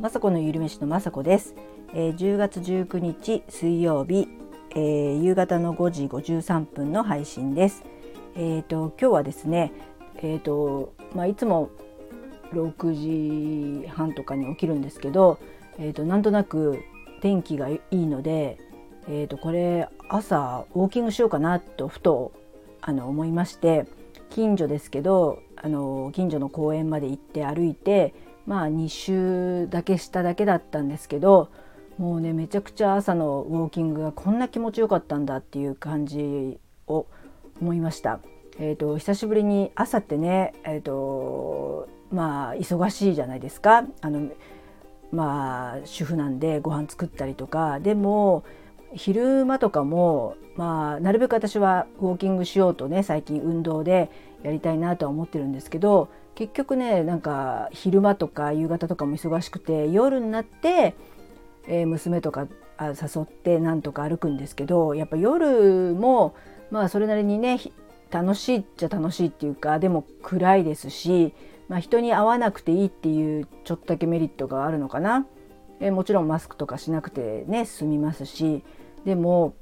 まさこのゆるめしのまさこです、えー、10月19日水曜日、えー、夕方の5時53分の配信です。えっ、ー、と今日はですねえっ、とまあいつも6時半とかに起きるんですけどえっ、となんとなく天気がいいのでえー、とこれ朝ウォーキングしようかなとふとあの思いまして近所ですけどあの近所の公園まで行って歩いてまあ2周だけしただけだったんですけどもうねめちゃくちゃ朝のウォーキングがこんな気持ちよかったんだっていう感じを思いました。えーと、久しぶりに朝ってね、えーとまあ忙しいじゃないですかあのまあ主婦なんでご飯作ったりとかでも昼間とかもまあなるべく私はウォーキングしようとね最近運動でやりたいなとは思ってるんですけど結局ねなんか昼間とか夕方とかも忙しくて夜になって、えー、娘とか誘ってなんとか歩くんですけどやっぱ夜もまあそれなりにね楽しいっちゃ楽しいっていうかでも暗いですし、まあ、人に会わなくていいっていうちょっとだけメリットがあるのかな。えもちろんマスクとかしなくてね済みますしでも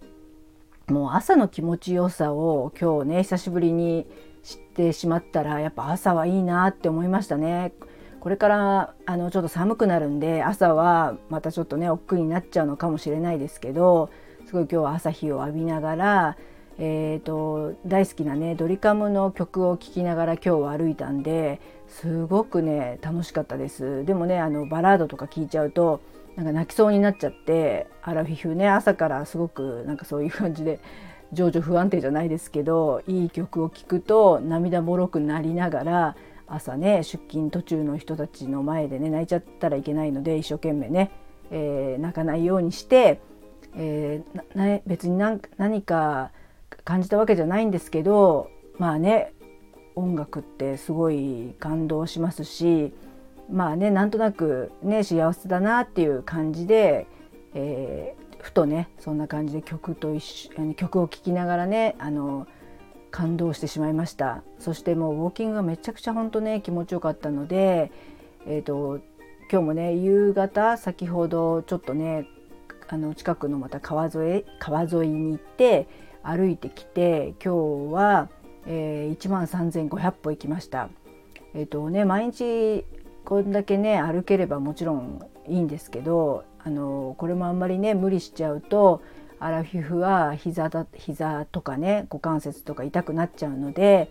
もう朝の気持ちよさを今日ね久しぶりに知ってしまったらやっぱ朝はいいなって思いましたね。これからあのちょっと寒くなるんで朝はまたちょっとね億劫になっちゃうのかもしれないですけどすごい今日は朝日を浴びながら、えーと、大好きなねドリカムの曲を聴きながら今日は歩いたんですごくね楽しかったですでもねあのバラードとか聴いちゃうとなんか泣きそうになっちゃってアラフィフね朝からすごくなんかそういう感じで情緒不安定じゃないですけどいい曲を聴くと涙もろくなりながら朝ね出勤途中の人たちの前でね泣いちゃったらいけないので一生懸命ね、えー、泣かないようにして、えー、別に何か感じたわけじゃないんですけどまあね音楽ってすごい感動しますしまあねなんとなくね幸せだなっていう感じで、えー、ふとねそんな感じで曲と一緒曲を聴きながらねあの感動してしまいましたそしてもうウォーキングがめちゃくちゃ本当ね気持ちよかったので、えーと、今日もね夕方先ほどちょっとねあの近くのまた川沿い川沿いに行って歩いてきて今日は、えー、1万3500歩行きました。えーとね、毎日こんだけね歩ければもちろんいいんですけどあのこれもあんまりね無理しちゃうとアラフィフは膝だ膝とかね股関節とか痛くなっちゃうので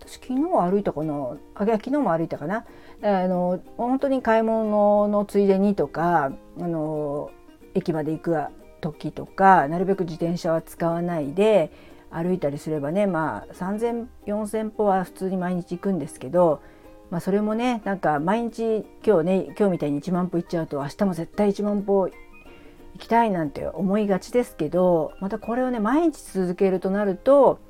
私昨日歩いたかな？あ昨日も歩いたかな？あの本当に買い物のついでにとかあの駅まで行く時とかなるべく自転車は使わないで歩いたりすればねまあ3,0004,000歩は普通に毎日行くんですけどまあ、それもねなんか毎日今日ね今日みたいに1万歩行っちゃうと明日も絶対1万歩行きたいなんて思いがちですけどまたこれをね毎日続けるとなると、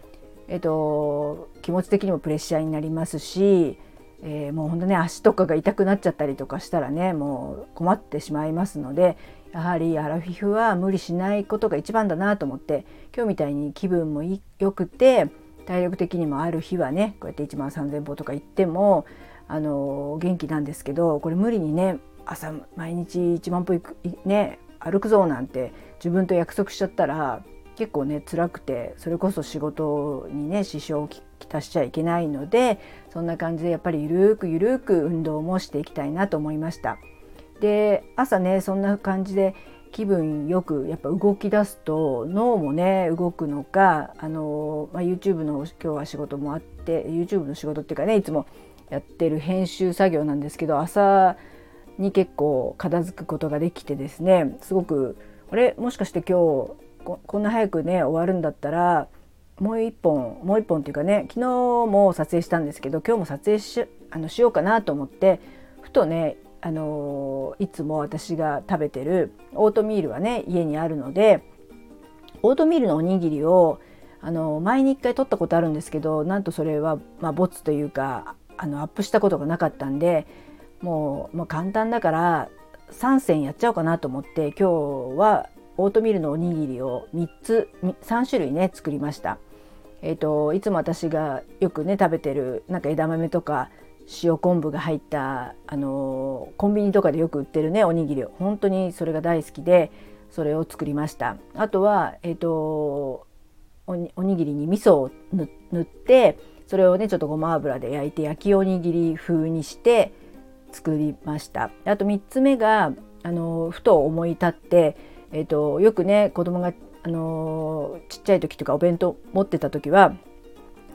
えっと、気持ち的にもプレッシャーになりますし、えー、もうほんとね足とかが痛くなっちゃったりとかしたらねもう困ってしまいますのでやはりアラフィフは無理しないことが一番だなと思って今日みたいに気分も良くて体力的にもある日はねこうやって1万3,000歩とか行ってもあの元気なんですけどこれ無理にね朝毎日1万歩くね歩くぞなんて自分と約束しちゃったら結構ね辛くてそれこそ仕事にね支障をきたしちゃいけないのでそんな感じでやっぱりゆるーくゆるーく運動もしていきたいなと思いました。で朝ねそんな感じで気分よくやっぱ動き出すと脳もね動くのかあの、まあ、YouTube の今日は仕事もあって YouTube の仕事っていうかねいつもやってる編集作業なんですけど朝に結構片付くことができてですねすごくあれ？もしかして今日こんな早くね終わるんだったらもう一本もう一本っていうかね昨日も撮影したんですけど今日も撮影しあのしようかなと思ってふとねあのいつも私が食べてるオートミールはね家にあるのでオートミールのおにぎりをあの前に1回撮ったことあるんですけどなんとそれは、まあ、ボツというかあのアップしたことがなかったんでもう、もう簡単だから3選やっちゃおうかなと思って今日はオートミールのおにぎりを3つ3種類ね作りました。えーと、いつも私がよくね食べてるなんか枝豆とか塩昆布が入ったあのコンビニとかでよく売ってるねおにぎり本当にそれが大好きでそれを作りましたあとはえっ、ー、とおにぎりに味噌を塗ってそれをねちょっとごま油で焼いて焼きおにぎり風にして作りました。あと3つ目があのふと思い立って、えーと、よくね子供があのちっちゃい時とかお弁当持ってた時は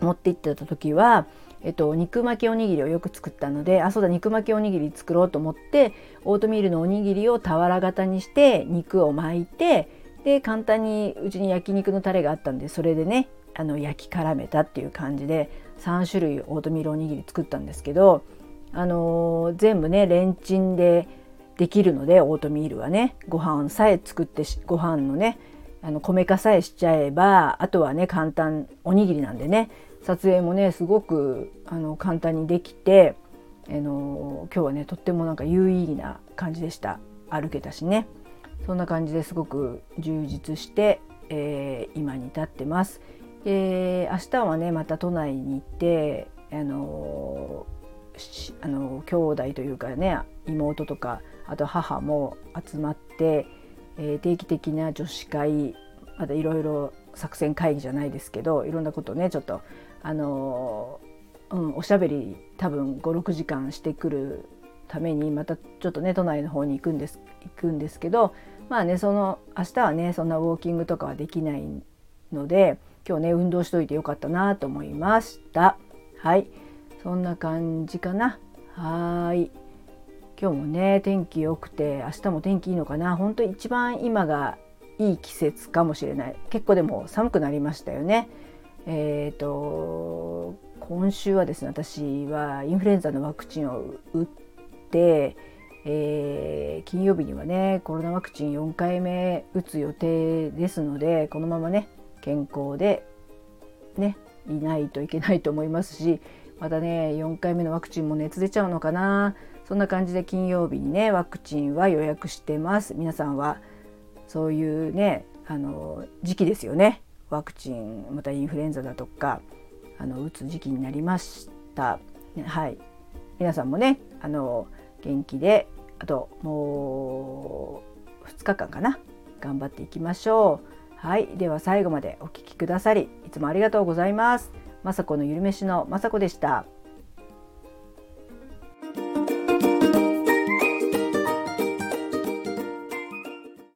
持って行ってた時は、えっと、肉巻きおにぎりをよく作ったのであそうだ肉巻きおにぎり作ろうと思ってオートミールのおにぎりを俵型にして肉を巻いてで簡単にうちに焼肉のタレがあったんでそれでねあの焼き絡めたっていう感じで3種類オートミールおにぎり作ったんですけど、あのー、全部ねレンチンでできるのでオートミールはねご飯さえ作ってご飯のねあの米化さえしちゃえばあとはね簡単おにぎりなんでね撮影もねすごくあの簡単にできて、あのー、今日はねとってもなんか有意義な感じでした。歩けたしね。そんな感じですごく充実して、えー、今に至ってます。で明日はねまた都内に行ってあのあの兄弟というかね妹とかあと母も集まって、えー、定期的な女子会またいろいろ作戦会議じゃないですけどいろんなことねちょっとあの、うん、おしゃべり多分56時間してくるためにまたちょっとね都内の方に行くんです行くんですけどまあねその明日はねそんなウォーキングとかはできないので今日ね運動しといてよかったなと思いました。はい。そんな感じかな。はーい。今日もね天気良くて明日も天気いいのかな。本当一番今がいい季節かもしれない。結構でも寒くなりましたよね。えっ、ー、と今週はですね私はインフルエンザのワクチンを打って、えー、金曜日にはねコロナワクチン4回目打つ予定ですのでこのままね健康でねいないといけないと思いますしまたね4回目のワクチンも熱出ちゃうのかな。そんな感じで金曜日にねワクチンは予約してます。皆さんはそういうねあの時期ですよね。ワクチンまたインフルエンザだとかあの打つ時期になりました、はい。皆さんもねあの元気であともう2日間かな頑張っていきましょう。はい、では最後までお聴きくださりいつもありがとうございます。まさこのゆるめしのまさこでした。